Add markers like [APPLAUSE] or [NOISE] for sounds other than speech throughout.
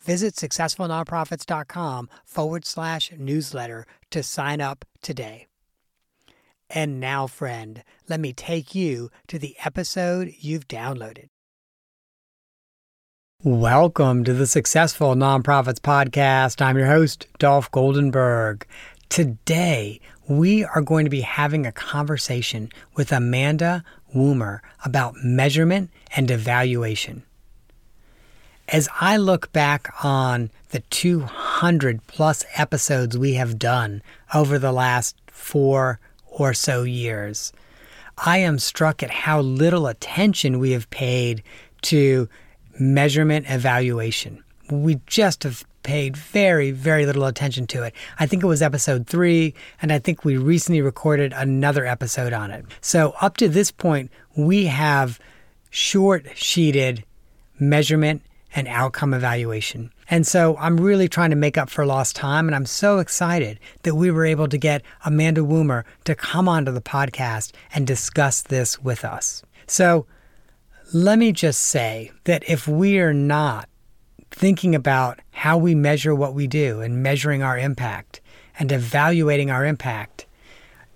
Visit successfulnonprofits.com forward slash newsletter to sign up today. And now, friend, let me take you to the episode you've downloaded. Welcome to the Successful Nonprofits Podcast. I'm your host, Dolph Goldenberg. Today, we are going to be having a conversation with Amanda Woomer about measurement and evaluation. As I look back on the 200 plus episodes we have done over the last four or so years, I am struck at how little attention we have paid to measurement evaluation. We just have paid very, very little attention to it. I think it was episode three, and I think we recently recorded another episode on it. So, up to this point, we have short sheeted measurement and outcome evaluation. And so I'm really trying to make up for lost time. And I'm so excited that we were able to get Amanda Woomer to come onto the podcast and discuss this with us. So let me just say that if we are not thinking about how we measure what we do and measuring our impact and evaluating our impact,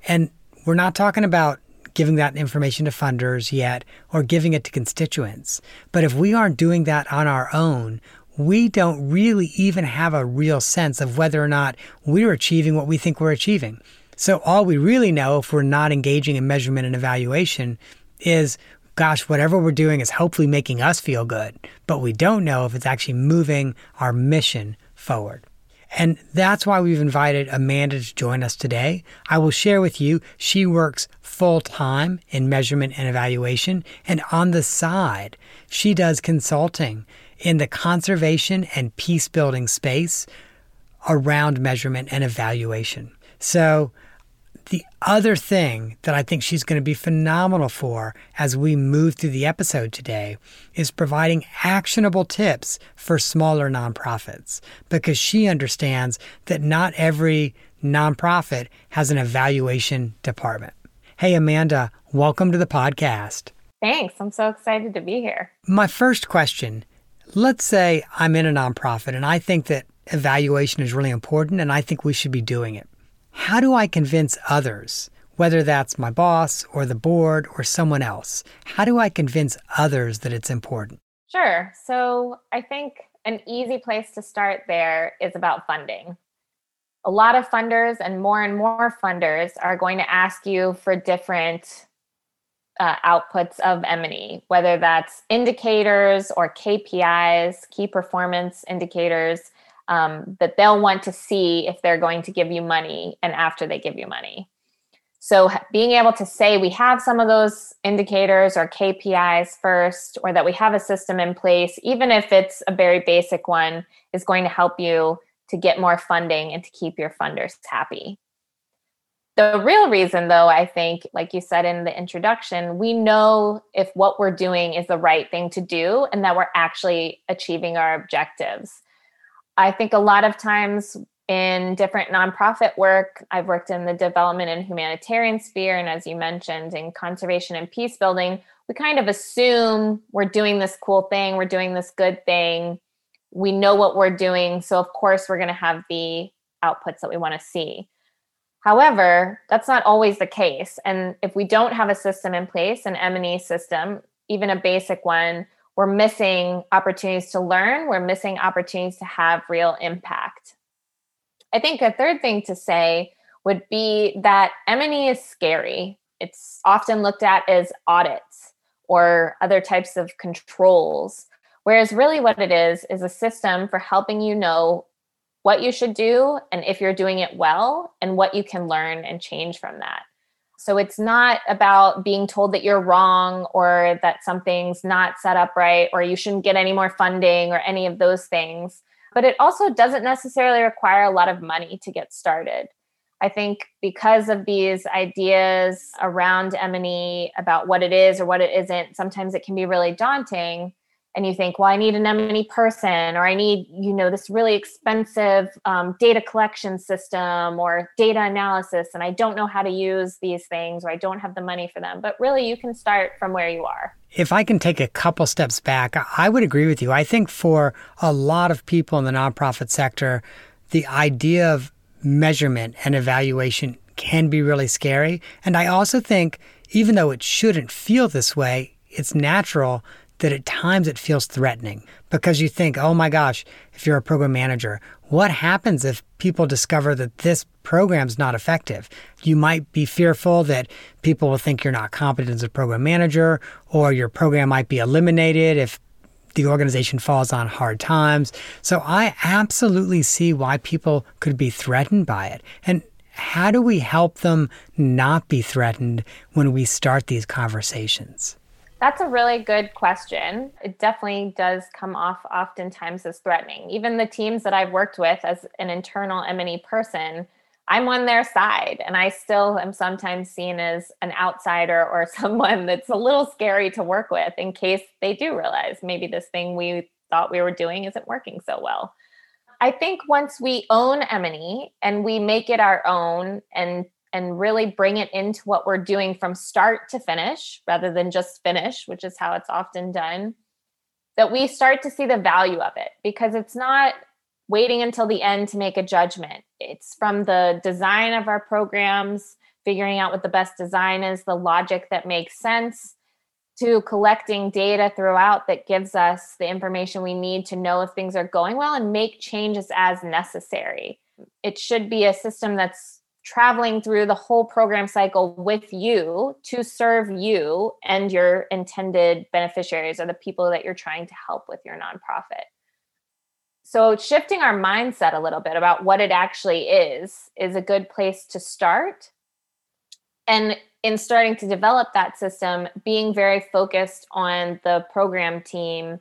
and we're not talking about giving that information to funders yet or giving it to constituents. But if we aren't doing that on our own, we don't really even have a real sense of whether or not we're achieving what we think we're achieving. So, all we really know if we're not engaging in measurement and evaluation is gosh, whatever we're doing is hopefully making us feel good. But we don't know if it's actually moving our mission forward. And that's why we've invited Amanda to join us today. I will share with you, she works full time in measurement and evaluation. And on the side, she does consulting in the conservation and peace building space around measurement and evaluation. So the other thing that I think she's going to be phenomenal for as we move through the episode today is providing actionable tips for smaller nonprofits because she understands that not every nonprofit has an evaluation department. Hey, Amanda, welcome to the podcast. Thanks. I'm so excited to be here. My first question let's say I'm in a nonprofit and I think that evaluation is really important and I think we should be doing it. How do I convince others, whether that's my boss or the board or someone else? How do I convince others that it's important? Sure. So I think an easy place to start there is about funding. A lot of funders and more and more funders are going to ask you for different uh, outputs of M&E, whether that's indicators or KPIs, key performance indicators um, that they'll want to see if they're going to give you money and after they give you money. So, being able to say we have some of those indicators or KPIs first, or that we have a system in place, even if it's a very basic one, is going to help you to get more funding and to keep your funders happy. The real reason, though, I think, like you said in the introduction, we know if what we're doing is the right thing to do and that we're actually achieving our objectives. I think a lot of times in different nonprofit work, I've worked in the development and humanitarian sphere, and as you mentioned, in conservation and peace building, we kind of assume we're doing this cool thing, we're doing this good thing. We know what we're doing, so of course we're going to have the outputs that we want to see. However, that's not always the case. And if we don't have a system in place, an M&E system, even a basic one, we're missing opportunities to learn, we're missing opportunities to have real impact. I think a third thing to say would be that M&E is scary. It's often looked at as audits or other types of controls, whereas really what it is is a system for helping you know what you should do and if you're doing it well and what you can learn and change from that. So it's not about being told that you're wrong or that something's not set up right or you shouldn't get any more funding or any of those things. But it also doesn't necessarily require a lot of money to get started. I think because of these ideas around M&E about what it is or what it isn't, sometimes it can be really daunting and you think well i need an m&e person or i need you know this really expensive um, data collection system or data analysis and i don't know how to use these things or i don't have the money for them. But really you can start from where you are. If i can take a couple steps back i would agree with you. I think for a lot of people in the nonprofit sector the idea of measurement and evaluation can be really scary. And i also think even though it shouldn't feel this way it's natural that at times it feels threatening because you think, oh my gosh, if you're a program manager, what happens if people discover that this program's not effective? You might be fearful that people will think you're not competent as a program manager, or your program might be eliminated if the organization falls on hard times. So I absolutely see why people could be threatened by it. And how do we help them not be threatened when we start these conversations? That's a really good question. It definitely does come off oftentimes as threatening. Even the teams that I've worked with as an internal M&E person, I'm on their side and I still am sometimes seen as an outsider [LAUGHS] or someone that's a little scary to work with in case they do realize maybe this thing we thought we were doing isn't working so well. I think once we own M&E and we make it our own and and really bring it into what we're doing from start to finish rather than just finish, which is how it's often done, that we start to see the value of it because it's not waiting until the end to make a judgment. It's from the design of our programs, figuring out what the best design is, the logic that makes sense, to collecting data throughout that gives us the information we need to know if things are going well and make changes as necessary. It should be a system that's traveling through the whole program cycle with you to serve you and your intended beneficiaries or the people that you're trying to help with your nonprofit. So, shifting our mindset a little bit about what it actually is is a good place to start. And in starting to develop that system, being very focused on the program team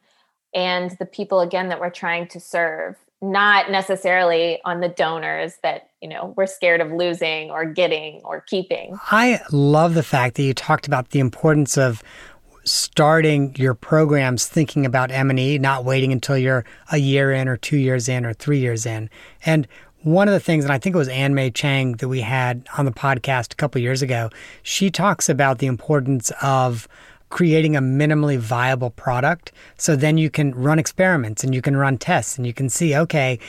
and the people, again, that we're trying to serve not necessarily on the donors that you know we're scared of losing or getting or keeping. I love the fact that you talked about the importance of starting your programs thinking about m&e not waiting until you're a year in or two years in or three years in. And one of the things, and I think it was Ann Mei Chang that we had on the podcast a couple years ago, she talks about the importance of creating a minimally viable product. So then you can run experiments and you can run tests and you can see, okay,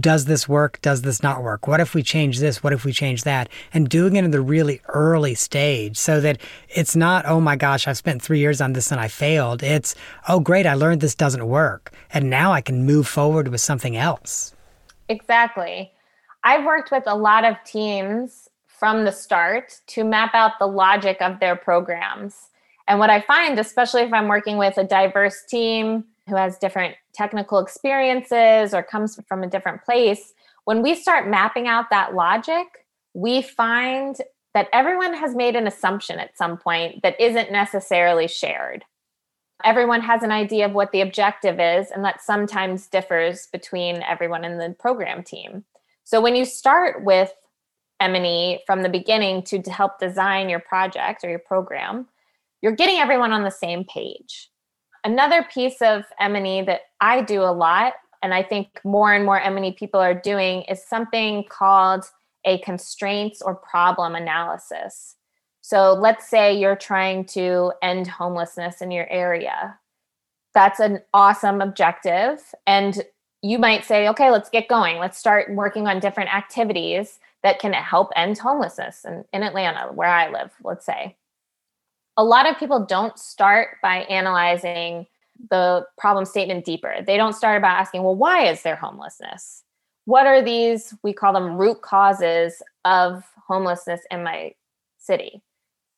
does this work? Does this not work? What if we change this? What if we change that? And doing it in the really early stage so that it's not, oh my gosh, I've spent three years on this and I failed. It's, oh great, I learned this doesn't work. And now I can move forward with something else. Exactly. I've worked with a lot of teams from the start to map out the logic of their programs and what I find, especially if I'm working with a diverse team who has different technical experiences or comes from a different place, when we start mapping out that logic, we find that everyone has made an assumption at some point that isn't necessarily shared. Everyone has an idea of what the objective is, and that sometimes differs between everyone in the program team. So when you start with M&E from the beginning to, to help design your project or your program, you're getting everyone on the same page. Another piece of M&E that I do a lot and I think more and more M&E people are doing is something called a constraints or problem analysis. So let's say you're trying to end homelessness in your area. That's an awesome objective. And you might say, okay, let's get going. Let's start working on different activities that can help end homelessness in, in Atlanta, where I live, let's say. A lot of people don't start by analyzing the problem statement deeper. They don't start by asking, well, why is there homelessness? What are these, we call them root causes of homelessness in my city?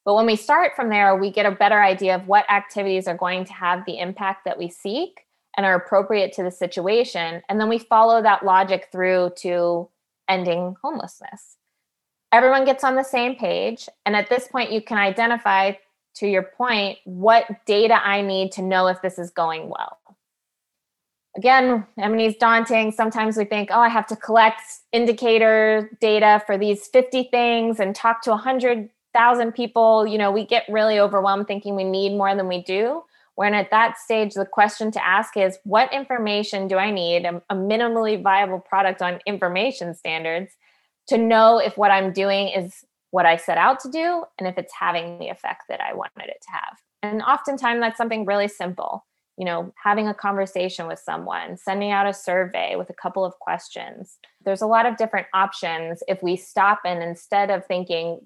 But when we start from there, we get a better idea of what activities are going to have the impact that we seek and are appropriate to the situation. And then we follow that logic through to ending homelessness. Everyone gets on the same page. And at this point, you can identify, to your point, what data I need to know if this is going well. Again, I mean, daunting. Sometimes we think, oh, I have to collect indicator data for these 50 things and talk to 100 thousand people, you know, we get really overwhelmed thinking we need more than we do. When at that stage, the question to ask is what information do I need, a minimally viable product on information standards, to know if what I'm doing is what I set out to do and if it's having the effect that I wanted it to have. And oftentimes that's something really simple. You know, having a conversation with someone, sending out a survey with a couple of questions. There's a lot of different options if we stop and instead of thinking,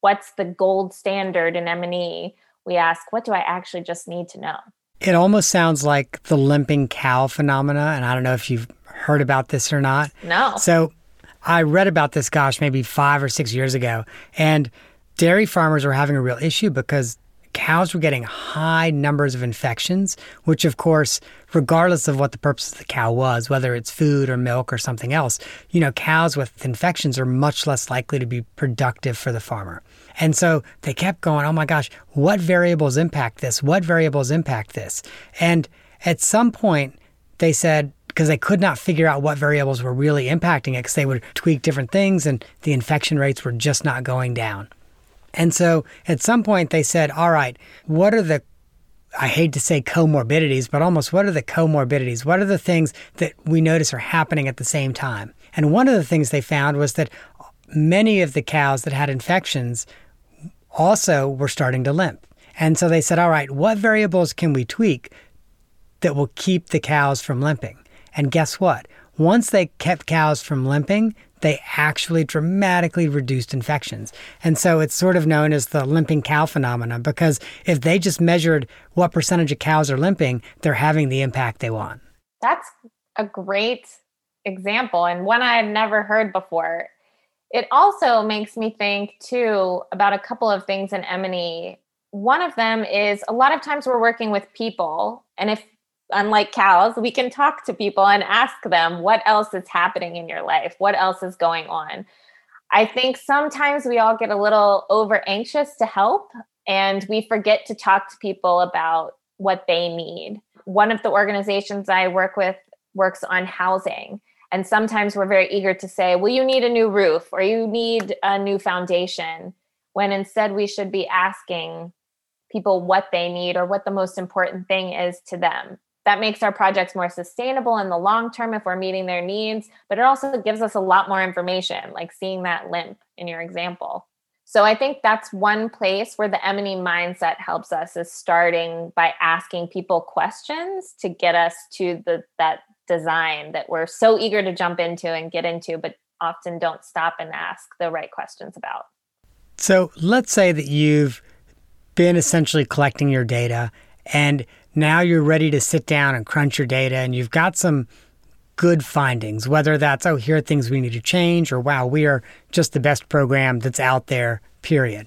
what's the gold standard in M&E, we ask, what do I actually just need to know? It almost sounds like the limping cow phenomena. And I don't know if you've heard about this or not. No. So I read about this, gosh, maybe five or six years ago. And dairy farmers were having a real issue because cows were getting high numbers of infections, which, of course, regardless of what the purpose of the cow was, whether it's food or milk or something else, you know, cows with infections are much less likely to be productive for the farmer. And so they kept going, oh my gosh, what variables impact this? What variables impact this? And at some point, they said, because they could not figure out what variables were really impacting it because they would tweak different things and the infection rates were just not going down. And so at some point they said, all right, what are the I hate to say comorbidities, but almost what are the comorbidities? What are the things that we notice are happening at the same time? And one of the things they found was that many of the cows that had infections also were starting to limp. And so they said, all right, what variables can we tweak that will keep the cows from limping? And guess what? Once they kept cows from limping, they actually dramatically reduced infections. And so it's sort of known as the limping cow phenomenon because if they just measured what percentage of cows are limping, they're having the impact they want. That's a great example and one I've never heard before. It also makes me think too about a couple of things in M&E. One of them is a lot of times we're working with people and if unlike cows, we can talk to people and ask them what else is happening in your life, what else is going on. I think sometimes we all get a little over anxious to help and we forget to talk to people about what they need. One of the organizations I work with works on housing. And sometimes we're very eager to say, well, you need a new roof or you need a new foundation, when instead we should be asking people what they need or what the most important thing is to them that makes our projects more sustainable in the long term if we're meeting their needs but it also gives us a lot more information like seeing that limp in your example. So i think that's one place where the m&e mindset helps us is starting by asking people questions to get us to the that design that we're so eager to jump into and get into but often don't stop and ask the right questions about. So let's say that you've been essentially collecting your data and now you're ready to sit down and crunch your data and you've got some good findings, whether that's, oh, here are things we need to change, or wow, we are just the best program that's out there, period.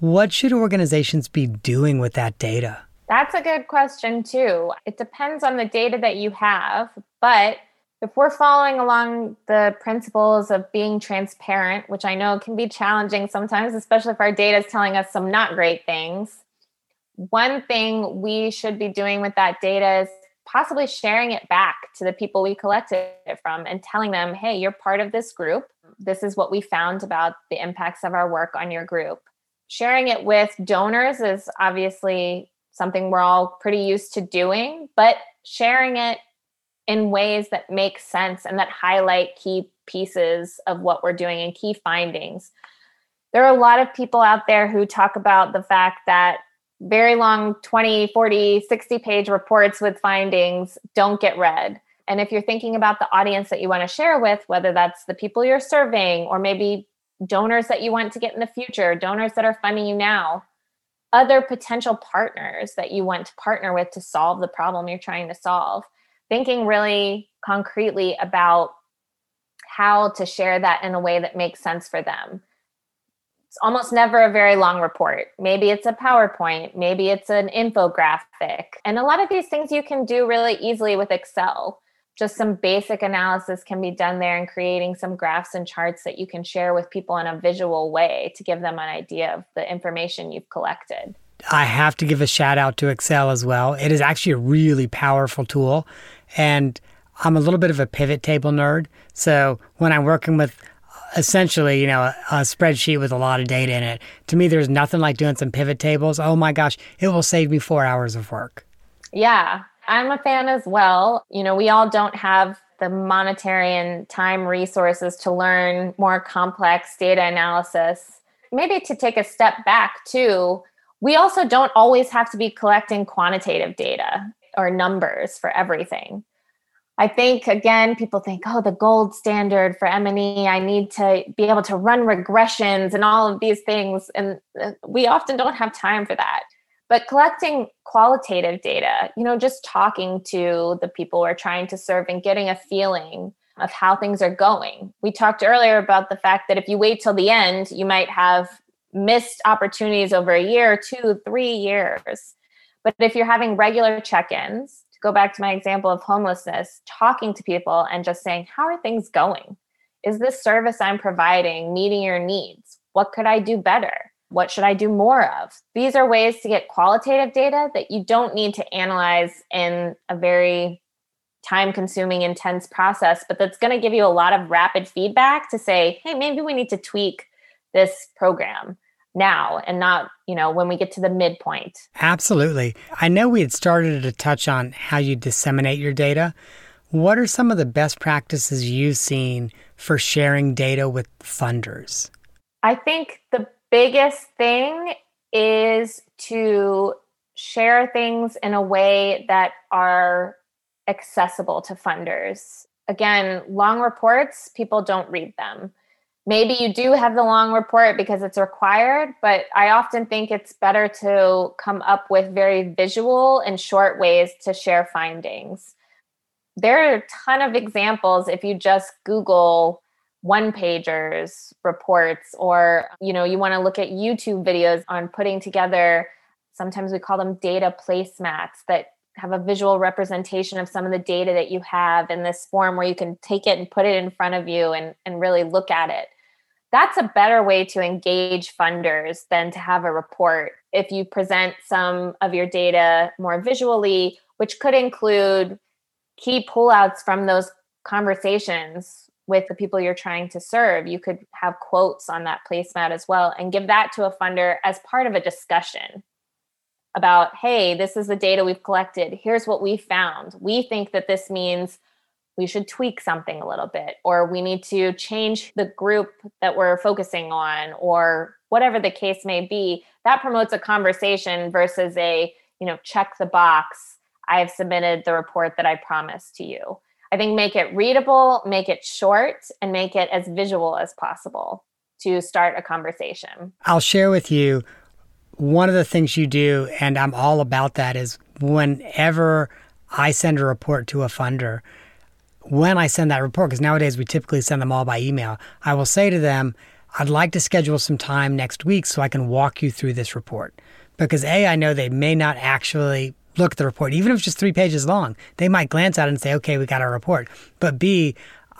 What should organizations be doing with that data? That's a good question, too. It depends on the data that you have, but if we're following along the principles of being transparent, which I know can be challenging sometimes, especially if our data is telling us some not great things, one thing we should be doing with that data is possibly sharing it back to the people we collected it from and telling them, hey, you're part of this group. This is what we found about the impacts of our work on your group. Sharing it with donors is obviously something we're all pretty used to doing, but sharing it in ways that make sense and that highlight key pieces of what we're doing and key findings there are a lot of people out there who talk about the fact that very long 20, 40, 60 page reports with findings don't get read. And if you're thinking about the audience that you want to share with, whether that's the people you're serving or maybe donors that you want to get in the future, donors that are funding you now, other potential partners that you want to partner with to solve the problem you're trying to solve, thinking really concretely about how to share that in a way that makes sense for them it's almost never a very long report. Maybe it's a PowerPoint, maybe it's an infographic. And a lot of these things you can do really easily with Excel. Just some basic analysis can be done there and creating some graphs and charts that you can share with people in a visual way to give them an idea of the information you've collected. I have to give a shout out to Excel as well. It is actually a really powerful tool. And I'm a little bit of a pivot table nerd. So when I'm working with essentially, you know, a, a, spreadsheet with a lot of data in it. To me, there's nothing like doing some pivot tables. Oh my gosh, it will save me four hours of work. Yeah, I'm a fan as well. You know, we all don't have the monetary and time resources to learn more complex data analysis. Maybe to take a step back too, we also don't always have to be collecting quantitative data or numbers for everything. I think again, people think, oh, the gold standard for M&E, I need to be able to run regressions and all of these things. And uh, we often don't have time for that. But collecting qualitative data, you know, just talking to the people we're trying to serve and getting a feeling of how things are going. We talked earlier about the fact that if you wait till the end, you might have missed opportunities over a year, two, three years. But if you're having regular check ins, go back to my example of homelessness, talking to people and just saying, How are things going? Is this service I'm providing meeting your needs? What could I do better? What should I do more of? These are ways to get qualitative data that you don't need to analyze in a very time consuming, intense process, but that's going to give you a lot of rapid feedback to say, hey, maybe we need to tweak this program now and not, you know, when we get to the midpoint. Absolutely. I know we had started to touch on how you disseminate your data. What are some of the best practices you've seen for sharing data with funders? I think the biggest thing is to share things in a way that are accessible to funders. Again, long reports, people don't read them maybe you do have the long report because it's required, but I often think it's better to come up with very visual and short ways to share findings. There are a ton of examples if you just Google one pagers reports or you know you want to look at YouTube videos on putting together sometimes we call them data placemats that have a visual representation of some of the data that you have in this form where you can take it and put it in front of you and, and really look at it that's a better way to engage funders than to have a report. If you present some of your data more visually which could include key pullouts from those conversations with the people you're trying to serve you could have quotes on that placemat as well and give that to a funder as part of a discussion about hey this is the data we've collected. Here's what we found. We think that this means we should tweak something a little bit or we need to change the group that we're focusing on or whatever the case may be that promotes a conversation versus a you know check the box i have submitted the report that i promised to you. I think make it readable make it short and make it as visual as possible to start a conversation. I'll share with you one of the things you do and i'm all about that is whenever i send a report to a funder when I send that report, because nowadays we typically send them all by email, I will say to them, I'd like to schedule some time next week so I can walk you through this report. Because A, I know they may not actually look at the report, even if it's just three pages long. They might glance at it and say, okay, we got our report. But B,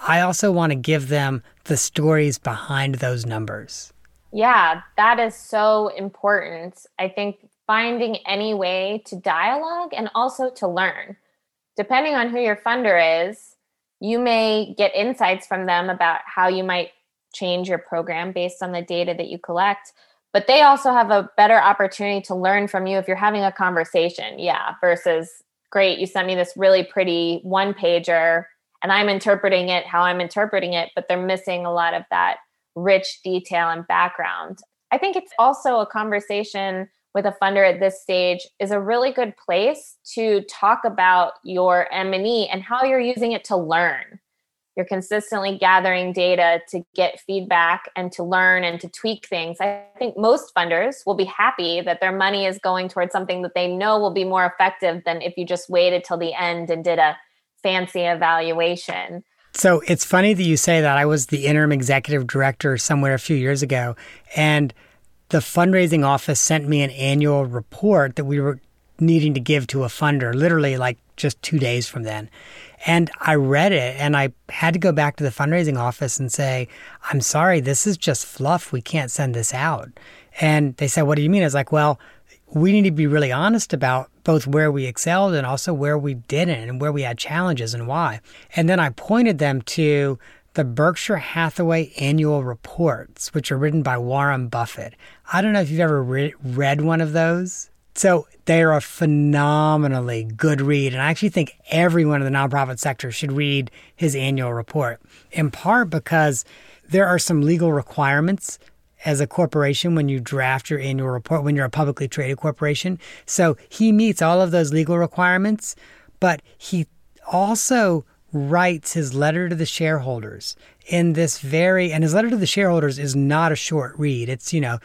I also want to give them the stories behind those numbers. Yeah, that is so important. I think finding any way to dialogue and also to learn. Depending on who your funder is, you may get insights from them about how you might change your program based on the data that you collect but they also have a better opportunity to learn from you if you're having a conversation yeah versus great you sent me this really pretty one pager and i'm interpreting it how i'm interpreting it but they're missing a lot of that rich detail and background. I think it's also a conversation with a funder at this stage is a really good place to talk about your M&E and how you're using it to learn. You're consistently gathering data to get feedback and to learn and to tweak things. I think most funders will be happy that their money is going towards something that they know will be more effective than if you just waited till the end and did a fancy evaluation. So it's funny that you say that. I was the interim executive director somewhere a few years ago, and the fundraising office sent me an annual report that we were needing to give to a funder, literally like just two days from then. And I read it and I had to go back to the fundraising office and say, I'm sorry, this is just fluff. We can't send this out. And they said, What do you mean? I was like, Well, we need to be really honest about both where we excelled and also where we didn't and where we had challenges and why. And then I pointed them to the Berkshire Hathaway annual reports, which are written by Warren Buffett. I don't know if you've ever re- read one of those. So they're a phenomenally good read. And I actually think everyone in the nonprofit sector should read his annual report, in part because there are some legal requirements as a corporation when you draft your annual report when you're a publicly traded corporation. So he meets all of those legal requirements, but he also writes his letter to the shareholders in this very and his letter to the shareholders is not a short read. It's, you know,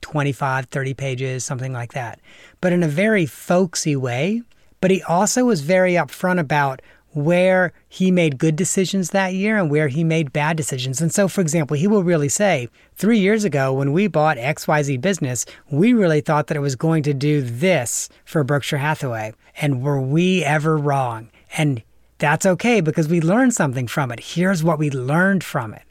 25, 30 pages, something like that, but in a very folksy way. But he also was very upfront about where he made good decisions that year and where he made bad decisions. And so, for example, he will really say, three years ago when we bought XYZ business, we really thought that it was going to do this for Berkshire Hathaway. And were we ever wrong? And that's okay because we learned something from it. Here's what we learned from it.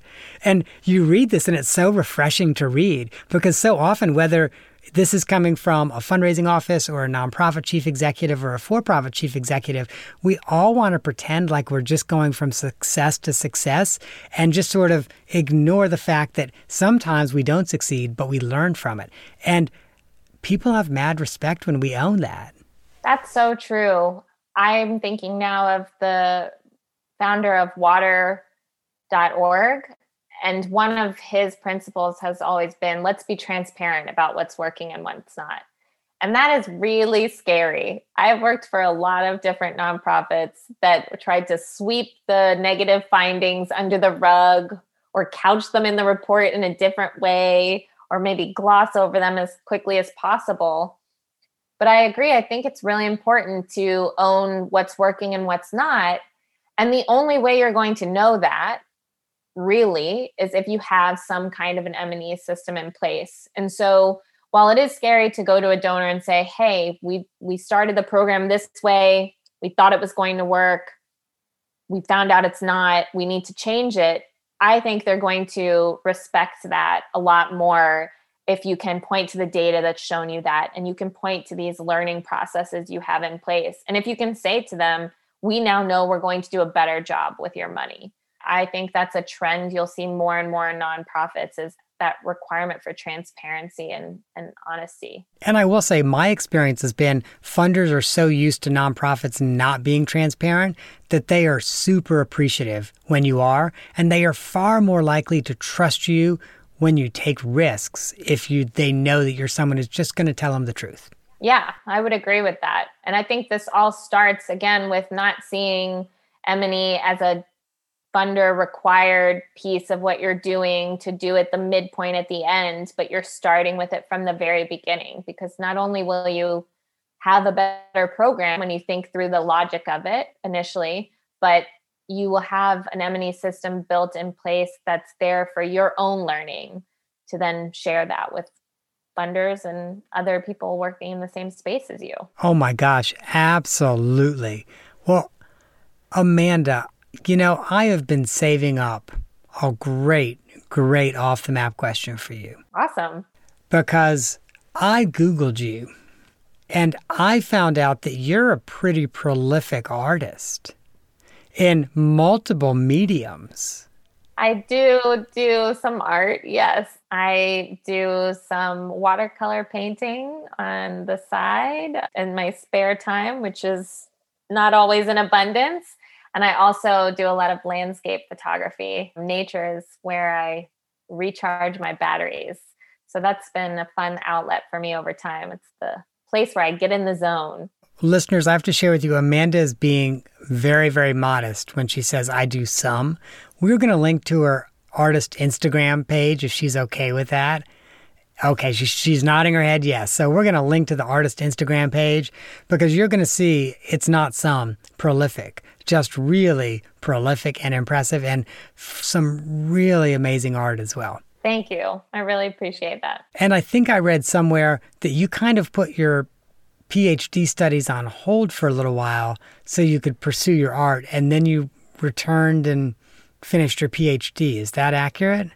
And you read this and it's so refreshing to read because so often, whether this is coming from a fundraising office or a nonprofit chief executive or a for profit chief executive. We all want to pretend like we're just going from success to success and just sort of ignore the fact that sometimes we don't succeed, but we learn from it. And people have mad respect when we own that. That's so true. I'm thinking now of the founder of water.org and one of his principles has always been let's be transparent about what's working and what's not. And that is really scary. I've worked for a lot of different nonprofits that tried to sweep the negative findings under the rug or couch them in the report in a different way or maybe gloss over them as quickly as possible. But I agree. I think it's really important to own what's working and what's not. And the only way you're going to know that really is if you have some kind of an M&E system in place. And so while it is scary to go to a donor and say, "Hey, we we started the program this way. We thought it was going to work. We found out it's not. We need to change it." I think they're going to respect that a lot more if you can point to the data that's shown you that and you can point to these learning processes you have in place. And if you can say to them, "We now know we're going to do a better job with your money." I think that's a trend you'll see more and more in nonprofits is that requirement for transparency and, and honesty. And I will say, my experience has been funders are so used to nonprofits not being transparent that they are super appreciative when you are, and they are far more likely to trust you when you take risks if you they know that you're someone who's just going to tell them the truth. Yeah, I would agree with that. And I think this all starts again with not seeing M&E as a funder required piece of what you're doing to do at the midpoint at the end, but you're starting with it from the very beginning because not only will you have a better program when you think through the logic of it initially, but you will have an M&E system built in place that's there for your own learning to then share that with funders and other people working in the same space as you. Oh my gosh, absolutely. Well, Amanda, you know, I have been saving up a great, great off the map question for you. Awesome. Because I Googled you and I found out that you're a pretty prolific artist in multiple mediums. I do do some art, yes. I do some watercolor painting on the side in my spare time, which is not always in abundance. And I also do a lot of landscape photography. Nature is where I recharge my batteries. So that's been a fun outlet for me over time. It's the place where I get in the zone. Listeners, I have to share with you, Amanda is being very, very modest when she says, I do some. We're going to link to her artist Instagram page if she's okay with that. Okay, she, she's nodding her head yes. So we're going to link to the artist Instagram page because you're going to see it's not some prolific, just really prolific and impressive and f- some really amazing art as well. Thank you. I really appreciate that. And I think I read somewhere that you kind of put your PhD studies on hold for a little while so you could pursue your art and then you returned and finished your PhD. Is that accurate?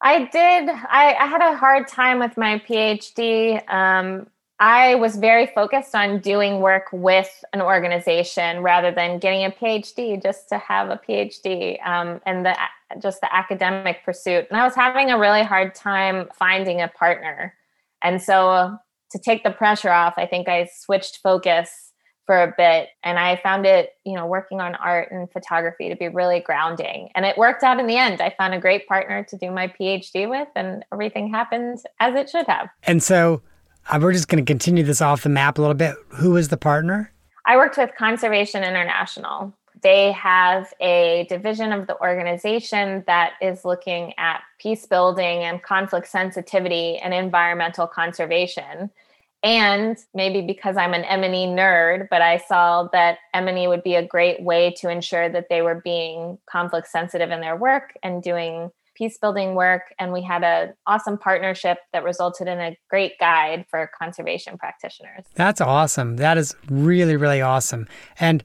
I did. I, I had a hard time with my PhD. Um, I was very focused on doing work with an organization rather than getting a PhD just to have a PhD um, and the just the academic pursuit. And I was having a really hard time finding a partner. And so to take the pressure off, I think I switched focus for a bit and i found it you know working on art and photography to be really grounding. And it worked out in the end. I found a great partner to do my phd with and everything happened as it should have. And so uh, we're just going to continue this off the map a little bit. Who was the partner? I worked with conservation international they have a division of the organization that is looking at peace building and conflict sensitivity and environmental conservation and maybe because I'm an M&E nerd, but I saw that M&E would be a great way to ensure that they were being conflict sensitive in their work and doing peace building work and we had an awesome partnership that resulted in a great guide for conservation practitioners. That's awesome. That is really really awesome. And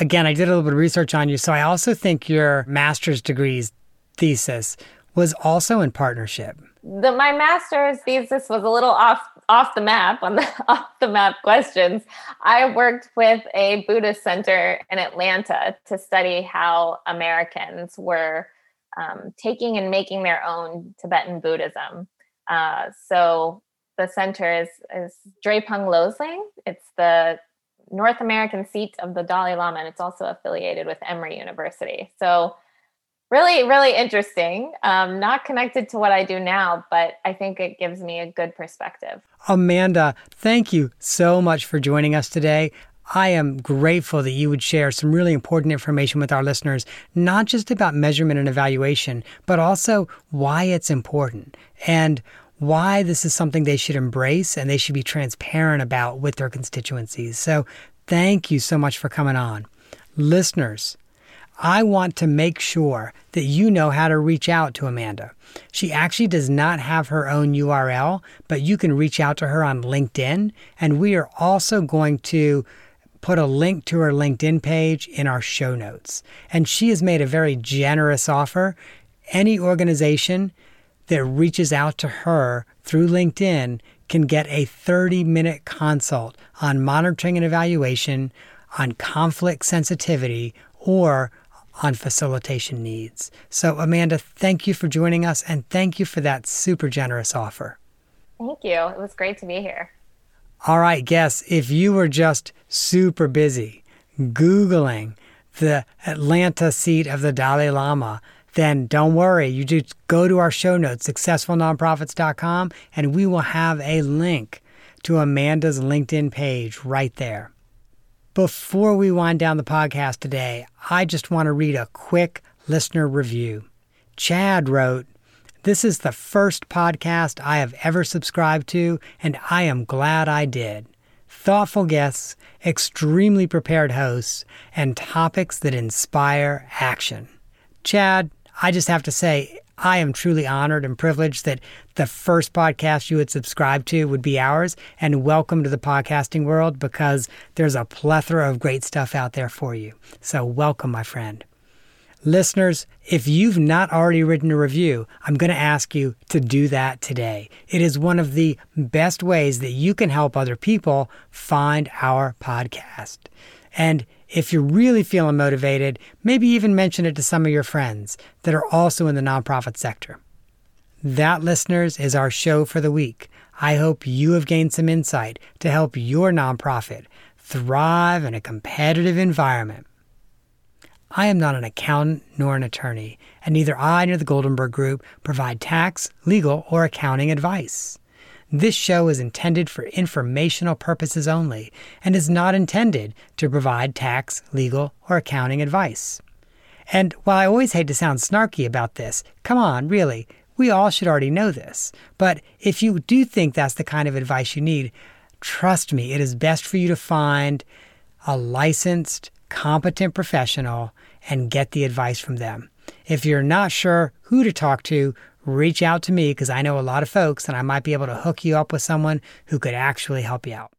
again, I did a little bit of research on you, so I also think your master's degrees thesis was also in partnership. The, my master's thesis was a little off off the map on the [LAUGHS] off the map questions. I worked with a Buddhist center in Atlanta to study how Americans were um, taking and making their own Tibetan Buddhism. Uh, so the center is is Drepung Loseling. It's the North American seat of the Dalai Lama, and it's also affiliated with Emory University. So really really interesting. Um, not connected to what i do now but i think it gives me a good perspective. Amanda thank you so much for joining us today. I am grateful that you would share some really important information with our listeners, not just about measurement and evaluation, but also why it's important. And why this is something they should embrace and they should be transparent about with their constituencies. So, thank you so much for coming on. Listeners, I want to make sure that you know how to reach out to Amanda. She actually does not have her own URL, but you can reach out to her on LinkedIn. And we are also going to put a link to her LinkedIn page in our show notes. And she has made a very generous offer. Any organization that reaches out to her through LinkedIn can get a 30 minute consult on monitoring and evaluation, on conflict sensitivity, or on facilitation needs. So, Amanda, thank you for joining us and thank you for that super generous offer. Thank you. It was great to be here. All right, guests, if you were just super busy Googling the Atlanta seat of the Dalai Lama, then don't worry. You just go to our show notes, successfulnonprofits.com, and we will have a link to Amanda's LinkedIn page right there. Before we wind down the podcast today, I just want to read a quick listener review. Chad wrote, This is the first podcast I have ever subscribed to, and I am glad I did. Thoughtful guests, extremely prepared hosts, and topics that inspire action. Chad, I just have to say, I am truly honored and privileged that the first podcast you would subscribe to would be ours. And welcome to the podcasting world because there's a plethora of great stuff out there for you. So, welcome, my friend. Listeners, if you've not already written a review, I'm going to ask you to do that today. It is one of the best ways that you can help other people find our podcast. And if you're really feeling motivated, maybe even mention it to some of your friends that are also in the nonprofit sector. That, listeners, is our show for the week. I hope you have gained some insight to help your nonprofit thrive in a competitive environment. I am not an accountant nor an attorney, and neither I nor the Goldenberg Group provide tax, legal, or accounting advice. This show is intended for informational purposes only and is not intended to provide tax, legal, or accounting advice. And while I always hate to sound snarky about this, come on, really, we all should already know this. But if you do think that's the kind of advice you need, trust me, it is best for you to find a licensed, competent professional and get the advice from them. If you're not sure who to talk to, reach out to me because I know a lot of folks and I might be able to hook you up with someone who could actually help you out.